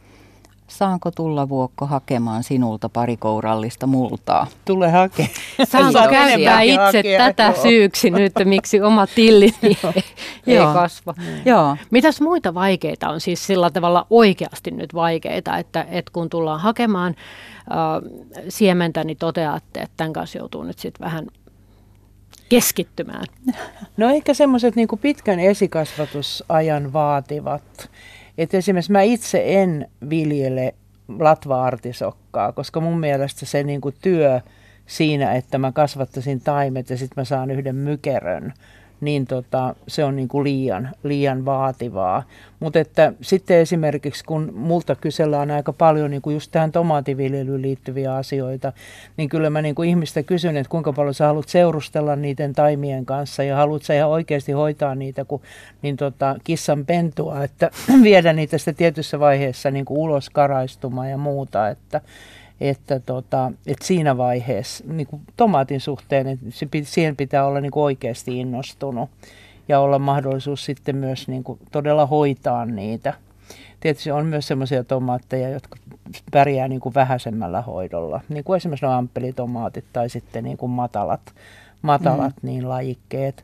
Speaker 3: Saanko tulla Vuokko hakemaan sinulta pari kourallista multaa?
Speaker 2: Tule hakea.
Speaker 1: Saanko käyttää itse hakea, tätä joo. syyksi nyt, miksi oma tilli ei kasva? Joo. Mitäs muita vaikeita on siis sillä tavalla oikeasti nyt vaikeita, että, että kun tullaan hakemaan äh, siementä, niin toteatte, että tämän kanssa joutuu nyt sitten vähän keskittymään?
Speaker 2: No ehkä semmoiset niin pitkän esikasvatusajan vaativat. Et esimerkiksi mä itse en viljele latva-artisokkaa, koska mun mielestä se niin kuin työ siinä, että mä kasvattaisin taimet ja sitten mä saan yhden mykerön, niin tota, se on niin kuin liian, liian vaativaa. Mutta että sitten esimerkiksi kun multa kysellään aika paljon niin kuin just tähän tomaativiljelyyn liittyviä asioita, niin kyllä mä niin kuin ihmistä kysyn, että kuinka paljon sä haluat seurustella niiden taimien kanssa ja haluat sä ihan oikeasti hoitaa niitä kuin niin tota, kissan pentua, että viedä niitä sitten tietyssä vaiheessa niin kuin ulos karaistumaan ja muuta, että että, tota, että siinä vaiheessa niin kuin tomaatin suhteen, että se, siihen pitää olla niin kuin oikeasti innostunut ja olla mahdollisuus sitten myös niin kuin todella hoitaa niitä. Tietysti on myös sellaisia tomaatteja, jotka pärjää niin kuin vähäisemmällä hoidolla, niin kuin esimerkiksi nuo amppelitomaatit tai sitten niin kuin matalat, matalat mm. niin lajikkeet.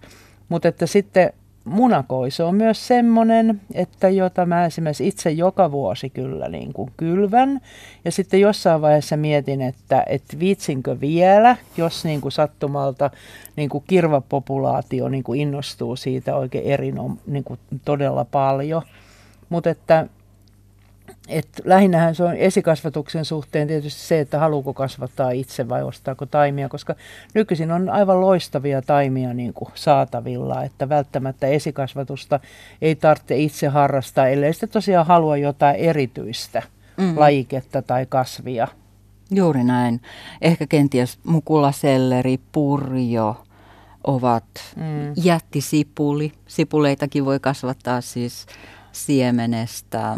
Speaker 2: Mutta että sitten munakoiso on myös semmoinen, että jota mä esimerkiksi itse joka vuosi kyllä niin kuin kylvän. Ja sitten jossain vaiheessa mietin, että, että viitsinkö vielä, jos niin kuin sattumalta niin kuin kirvapopulaatio niin kuin innostuu siitä oikein erinom, niin kuin todella paljon. Mutta että et lähinnähän se on esikasvatuksen suhteen tietysti se, että haluuko kasvattaa itse vai ostaako taimia, koska nykyisin on aivan loistavia taimia niin kuin saatavilla, että välttämättä esikasvatusta ei tarvitse itse harrastaa, ellei sitten tosiaan halua jotain erityistä mm. lajiketta tai kasvia.
Speaker 3: Juuri näin. Ehkä kenties mukulaselleri, purjo ovat mm. jättisipuli. Sipuleitakin voi kasvattaa siis siemenestä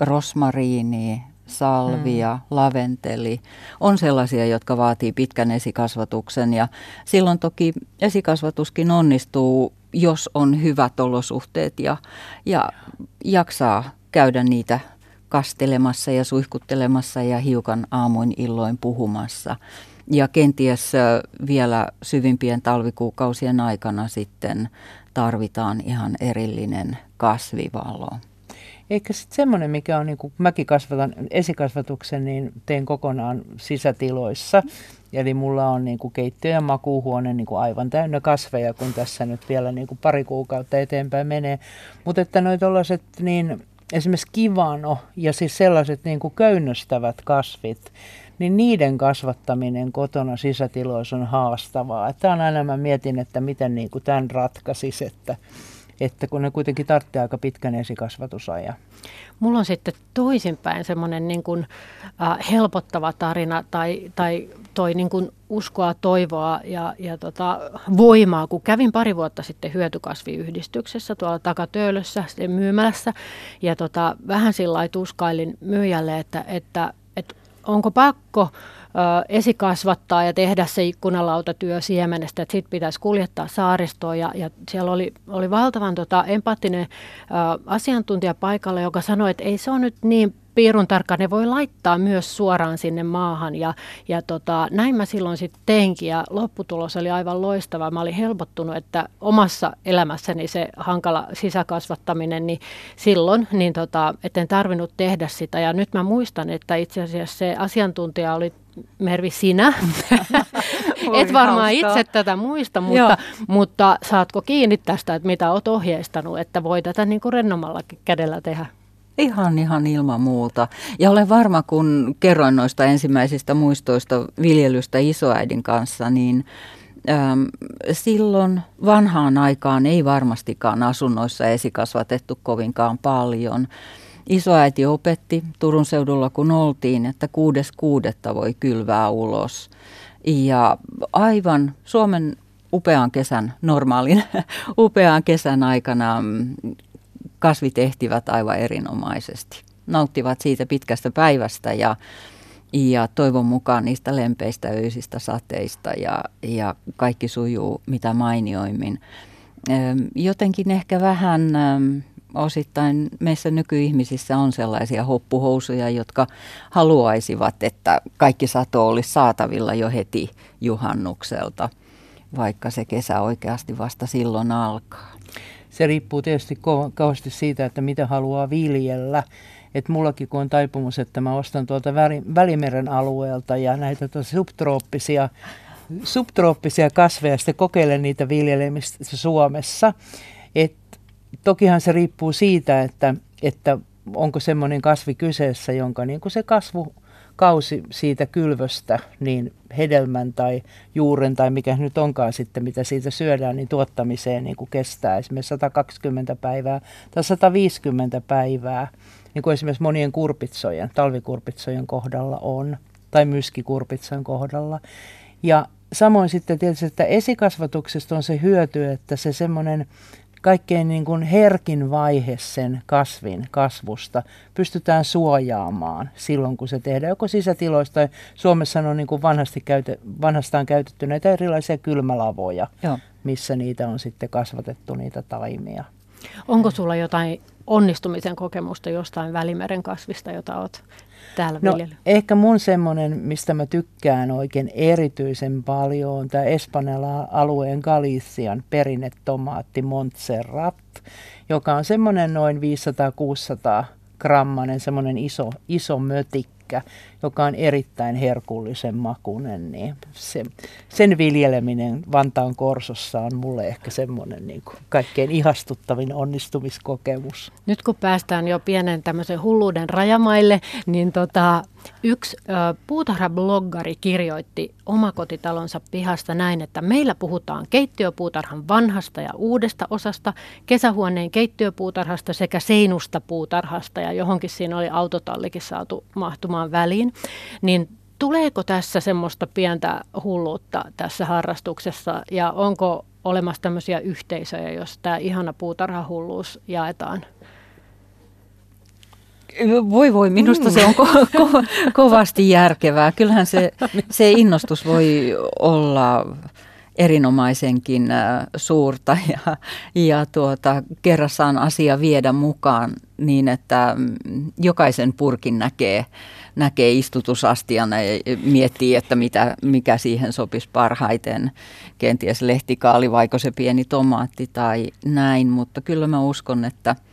Speaker 3: rosmariini, salvia, mm. laventeli on sellaisia, jotka vaatii pitkän esikasvatuksen ja silloin toki esikasvatuskin onnistuu, jos on hyvät olosuhteet ja, ja jaksaa käydä niitä kastelemassa ja suihkuttelemassa ja hiukan aamuin illoin puhumassa. Ja kenties vielä syvimpien talvikuukausien aikana sitten tarvitaan ihan erillinen kasvivalo.
Speaker 2: Eikä sitten semmoinen, mikä on, niin kuin mäkin kasvatan esikasvatuksen, niin teen kokonaan sisätiloissa. Eli mulla on niin kuin keittiö ja makuuhuone niin kuin aivan täynnä kasveja, kun tässä nyt vielä niin kuin pari kuukautta eteenpäin menee. Mutta että noin tuollaiset niin esimerkiksi kivano ja siis sellaiset niin kuin köynnöstävät kasvit, niin niiden kasvattaminen kotona sisätiloissa on haastavaa. Tämä on aina, mä mietin, että miten niin kuin tämän ratkaisisi, että että kun ne kuitenkin tarvitsee aika pitkän esikasvatusajan.
Speaker 1: Mulla on sitten toisinpäin semmoinen niin kuin, äh, helpottava tarina tai, tai toi niin kuin uskoa, toivoa ja, ja tota, voimaa, kun kävin pari vuotta sitten hyötykasviyhdistyksessä tuolla takatöölössä myymälässä ja tota, vähän sillä tuskailin myyjälle, että, että, että onko pakko esikasvattaa ja tehdä se ikkunalautatyö siemenestä, että sitten pitäisi kuljettaa saaristoon. Ja, ja siellä oli, oli valtavan tota, empaattinen ä, asiantuntija paikalla, joka sanoi, että ei se ole nyt niin piirun tarkkaan, ne voi laittaa myös suoraan sinne maahan ja, ja tota, näin mä silloin sitten teinkin ja lopputulos oli aivan loistava. Mä olin helpottunut, että omassa elämässäni se hankala sisäkasvattaminen, niin silloin niin tota, etten tarvinnut tehdä sitä ja nyt mä muistan, että itse asiassa se asiantuntija oli Mervi, sinä. Et varmaan hauskaa. itse tätä muista, mutta, mutta saatko kiinni tästä, että mitä olet ohjeistanut, että voi tätä niin kuin rennommallakin kädellä tehdä?
Speaker 3: Ihan, ihan ilman muuta. Ja olen varma, kun kerroin noista ensimmäisistä muistoista viljelystä isoäidin kanssa, niin äm, silloin vanhaan aikaan ei varmastikaan asunnoissa esikasvatettu kovinkaan paljon. Isoäiti opetti Turun seudulla, kun oltiin, että kuudes kuudetta voi kylvää ulos. Ja aivan Suomen upean kesän, normaalin upean kesän aikana mm, kasvit ehtivät aivan erinomaisesti. Nauttivat siitä pitkästä päivästä ja, ja toivon mukaan niistä lempeistä öisistä sateista ja, ja kaikki sujuu mitä mainioimmin. Jotenkin ehkä vähän osittain meissä nykyihmisissä on sellaisia hoppuhousuja, jotka haluaisivat, että kaikki sato olisi saatavilla jo heti juhannukselta, vaikka se kesä oikeasti vasta silloin alkaa.
Speaker 2: Se riippuu tietysti kauheasti siitä, että mitä haluaa viljellä. Että mullakin kun on taipumus, että mä ostan tuolta Välimeren alueelta ja näitä subtrooppisia subtrooppisia kasveja ja sitten kokeilen niitä viljelemistä Suomessa. Tokihan se riippuu siitä, että, että onko semmoinen kasvi kyseessä, jonka niin kuin se kasvukausi siitä kylvöstä, niin hedelmän tai juuren tai mikä nyt onkaan sitten, mitä siitä syödään, niin tuottamiseen niin kuin kestää esimerkiksi 120 päivää tai 150 päivää, niin kuin esimerkiksi monien kurpitsojen, talvikurpitsojen kohdalla on, tai myskikurpitsan kohdalla. Ja samoin sitten tietysti, että esikasvatuksesta on se hyöty, että se semmoinen kaikkein niin kuin herkin vaihe sen kasvin kasvusta pystytään suojaamaan silloin, kun se tehdään joko sisätiloista. Suomessa on niin kuin vanhasti käyte, vanhastaan käytetty näitä erilaisia kylmälavoja, Joo. missä niitä on sitten kasvatettu, niitä taimia.
Speaker 1: Onko sulla jotain onnistumisen kokemusta jostain Välimeren kasvista, jota olet täällä
Speaker 2: no, Ehkä mun semmoinen, mistä mä tykkään oikein erityisen paljon, on tämä Espanjala alueen Galician perinnetomaatti Montserrat, joka on semmoinen noin 500-600 grammanen, semmoinen iso, iso mötik joka on erittäin herkullisen makunen, niin se, sen viljeleminen Vantaan korsossa on mulle ehkä semmoinen niin kuin kaikkein ihastuttavin onnistumiskokemus.
Speaker 1: Nyt kun päästään jo pienen tämmöisen hulluuden rajamaille, niin tota, Yksi puutarhabloggari kirjoitti omakotitalonsa pihasta näin, että meillä puhutaan keittiöpuutarhan vanhasta ja uudesta osasta, kesähuoneen keittiöpuutarhasta sekä seinusta puutarhasta ja johonkin siinä oli autotallikin saatu mahtumaan väliin. Niin tuleeko tässä semmoista pientä hulluutta tässä harrastuksessa ja onko olemassa tämmöisiä yhteisöjä, jos tämä ihana puutarhahulluus jaetaan?
Speaker 3: Voi voi, minusta mm. se on ko- ko- kovasti järkevää. Kyllähän se, se innostus voi olla erinomaisenkin äh, suurta ja, ja tuota, kerrassaan asia viedä mukaan niin, että mm, jokaisen purkin näkee, näkee istutusastiana ja miettii, että mitä, mikä siihen sopisi parhaiten. Kenties lehtikaali, vaiko se pieni tomaatti tai näin, mutta kyllä mä uskon, että –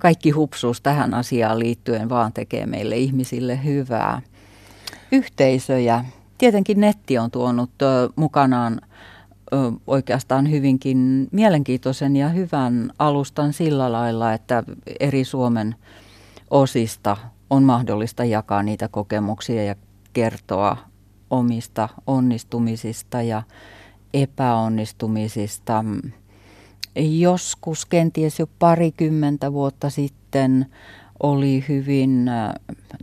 Speaker 3: kaikki hupsuus tähän asiaan liittyen vaan tekee meille ihmisille hyvää. Yhteisöjä. Tietenkin netti on tuonut mukanaan oikeastaan hyvinkin mielenkiintoisen ja hyvän alustan sillä lailla, että eri Suomen osista on mahdollista jakaa niitä kokemuksia ja kertoa omista onnistumisista ja epäonnistumisista joskus kenties jo parikymmentä vuotta sitten oli hyvin äh,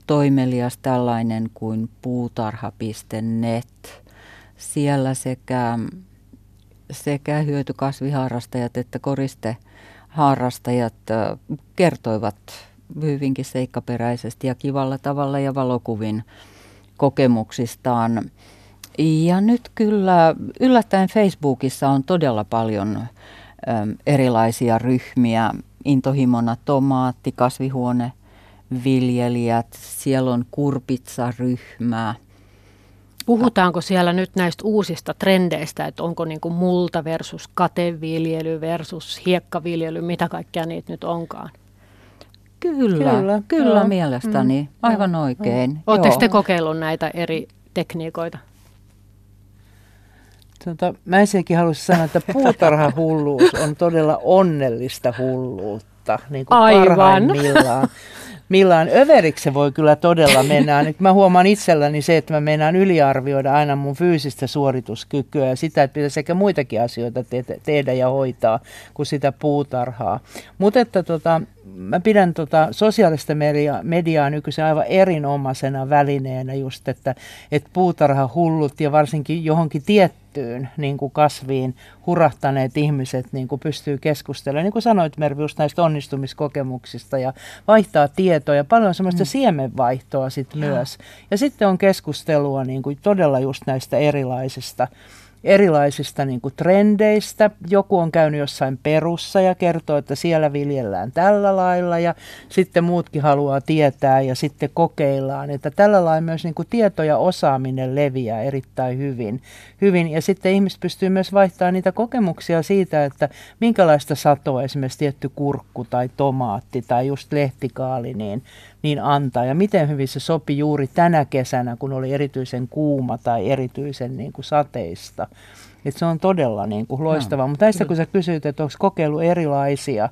Speaker 3: toimelias tällainen kuin puutarha.net. Siellä sekä, sekä hyötykasviharrastajat että koristeharrastajat äh, kertoivat hyvinkin seikkaperäisesti ja kivalla tavalla ja valokuvin kokemuksistaan. Ja nyt kyllä yllättäen Facebookissa on todella paljon erilaisia ryhmiä, intohimona tomaatti, kasvihuone, viljelijät, siellä on kurpitsaryhmää.
Speaker 1: Puhutaanko siellä nyt näistä uusista trendeistä, että onko niin kuin multa versus kateviljely versus hiekkaviljely, mitä kaikkea niitä nyt onkaan?
Speaker 3: Kyllä, kyllä, kyllä mielestäni. Mm, Aivan oikein.
Speaker 1: Oletteko te kokeillut näitä eri tekniikoita?
Speaker 2: Tota, mä ensinnäkin haluaisin sanoa, että puutarhahulluus on todella onnellista hulluutta, niin kuin Aivan. parhaimmillaan. Millaan överiksi se voi kyllä todella mennä. Nyt mä huomaan itselläni se, että mä mennään yliarvioida aina mun fyysistä suorituskykyä ja sitä, että pitäisi sekä muitakin asioita te- tehdä ja hoitaa kuin sitä puutarhaa. Mutta että tota, mä pidän tota sosiaalista media, mediaa nykyisin aivan erinomaisena välineenä just, että, että puutarha hullut ja varsinkin johonkin tiettyyn niin kuin kasviin hurahtaneet ihmiset niin kuin pystyy keskustelemaan, niin kuin sanoit Mervi, just näistä onnistumiskokemuksista ja vaihtaa tietoja, paljon semmoista mm. siemenvaihtoa sit myös. Ja sitten on keskustelua niin kuin todella just näistä erilaisista erilaisista niin kuin trendeistä. Joku on käynyt jossain perussa ja kertoo, että siellä viljellään tällä lailla ja sitten muutkin haluaa tietää ja sitten kokeillaan. Että tällä lailla myös niin kuin tieto ja osaaminen leviää erittäin hyvin. hyvin. Ja sitten ihmiset pystyy myös vaihtamaan niitä kokemuksia siitä, että minkälaista satoa esimerkiksi tietty kurkku tai tomaatti tai just lehtikaali niin, niin antaa. Ja miten hyvin se sopi juuri tänä kesänä, kun oli erityisen kuuma tai erityisen niin kuin sateista. Et se on todella niin kuin loistavaa. No, Mutta näistä kun sä kysyit, että onko kokeilu erilaisia,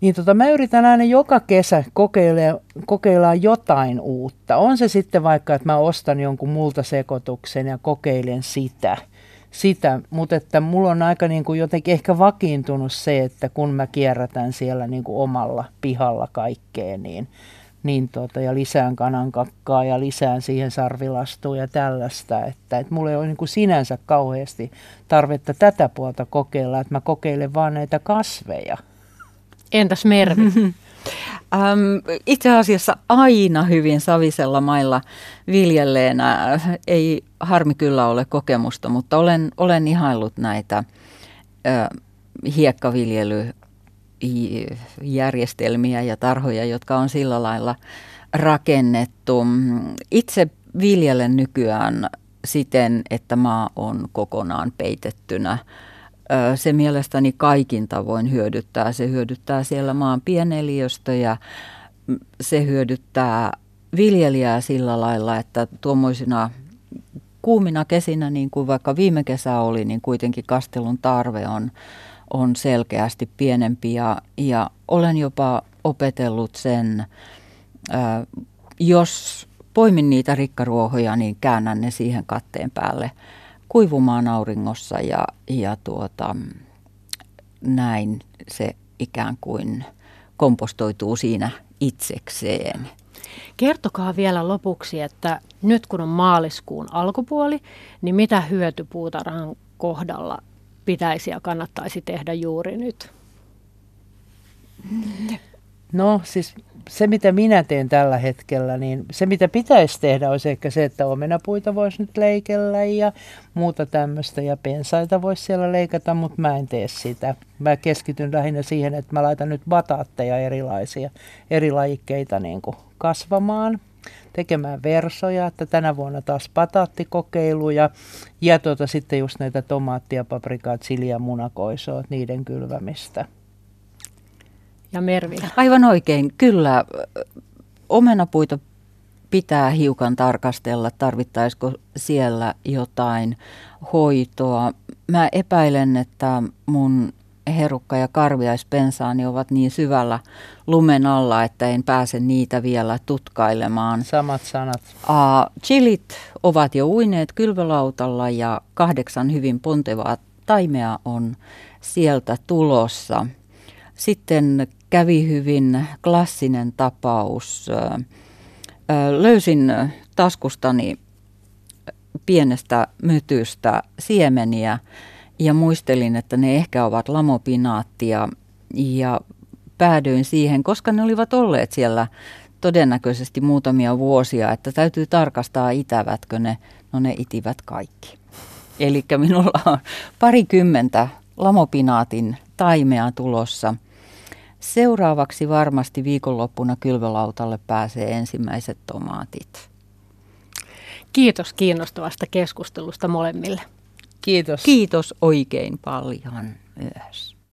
Speaker 2: niin tota, mä yritän aina joka kesä kokeilla, kokeilla jotain uutta. On se sitten vaikka, että mä ostan jonkun multasekoituksen ja kokeilen sitä. sitä. Mutta että mulla on aika niin kuin jotenkin ehkä vakiintunut se, että kun mä kierrätän siellä niin kuin omalla pihalla kaikkea, niin – niin tota, ja lisään kanankakkaa ja lisään siihen sarvilastua ja tällaista. Että, että mulla ei ole niin kuin sinänsä kauheasti tarvetta tätä puolta kokeilla, että mä kokeilen vaan näitä kasveja.
Speaker 1: Entäs Mervi?
Speaker 3: Ähm, itse asiassa aina hyvin savisella mailla viljelleenä ei harmi kyllä ole kokemusta, mutta olen, olen ihaillut näitä äh, hiekkaviljely järjestelmiä ja tarhoja, jotka on sillä lailla rakennettu. Itse viljelen nykyään siten, että maa on kokonaan peitettynä. Se mielestäni kaikin tavoin hyödyttää. Se hyödyttää siellä maan pieneliöstöjä. Se hyödyttää viljelijää sillä lailla, että tuommoisina kuumina kesinä, niin kuin vaikka viime kesä oli, niin kuitenkin kastelun tarve on on selkeästi pienempi ja, ja olen jopa opetellut sen, ää, jos poimin niitä rikkaruohoja, niin käännän ne siihen katteen päälle kuivumaan auringossa ja, ja tuota, näin se ikään kuin kompostoituu siinä itsekseen.
Speaker 1: Kertokaa vielä lopuksi, että nyt kun on maaliskuun alkupuoli, niin mitä hyöty puutarhan kohdalla pitäisi ja kannattaisi tehdä juuri nyt?
Speaker 2: No siis se, mitä minä teen tällä hetkellä, niin se, mitä pitäisi tehdä, olisi ehkä se, että omenapuita voisi nyt leikellä ja muuta tämmöistä ja pensaita voisi siellä leikata, mutta mä en tee sitä. Mä keskityn lähinnä siihen, että mä laitan nyt bataatteja erilaisia, eri lajikkeita niin kuin kasvamaan tekemään versoja, että tänä vuonna taas pataatikokeiluja ja tuota, sitten just näitä tomaattia, paprikaa, chiliä, munakoisoa, niiden kylvämistä.
Speaker 1: Ja Mervi.
Speaker 3: Aivan oikein, kyllä. Omenapuita pitää hiukan tarkastella, tarvittaisiko siellä jotain hoitoa. Mä epäilen, että mun herukka ja karviaispensaani ovat niin syvällä lumen alla, että en pääse niitä vielä tutkailemaan.
Speaker 2: Samat sanat.
Speaker 3: Uh, chilit ovat jo uineet kylvölautalla ja kahdeksan hyvin pontevaa taimea on sieltä tulossa. Sitten kävi hyvin klassinen tapaus. Löysin taskustani pienestä mytystä siemeniä ja muistelin, että ne ehkä ovat lamopinaattia ja päädyin siihen, koska ne olivat olleet siellä todennäköisesti muutamia vuosia, että täytyy tarkastaa itävätkö ne. No ne itivät kaikki. Eli minulla on parikymmentä lamopinaatin taimea tulossa. Seuraavaksi varmasti viikonloppuna kylvölautalle pääsee ensimmäiset tomaatit.
Speaker 1: Kiitos kiinnostavasta keskustelusta molemmille.
Speaker 2: Kiitos.
Speaker 3: Kiitos oikein paljon myös.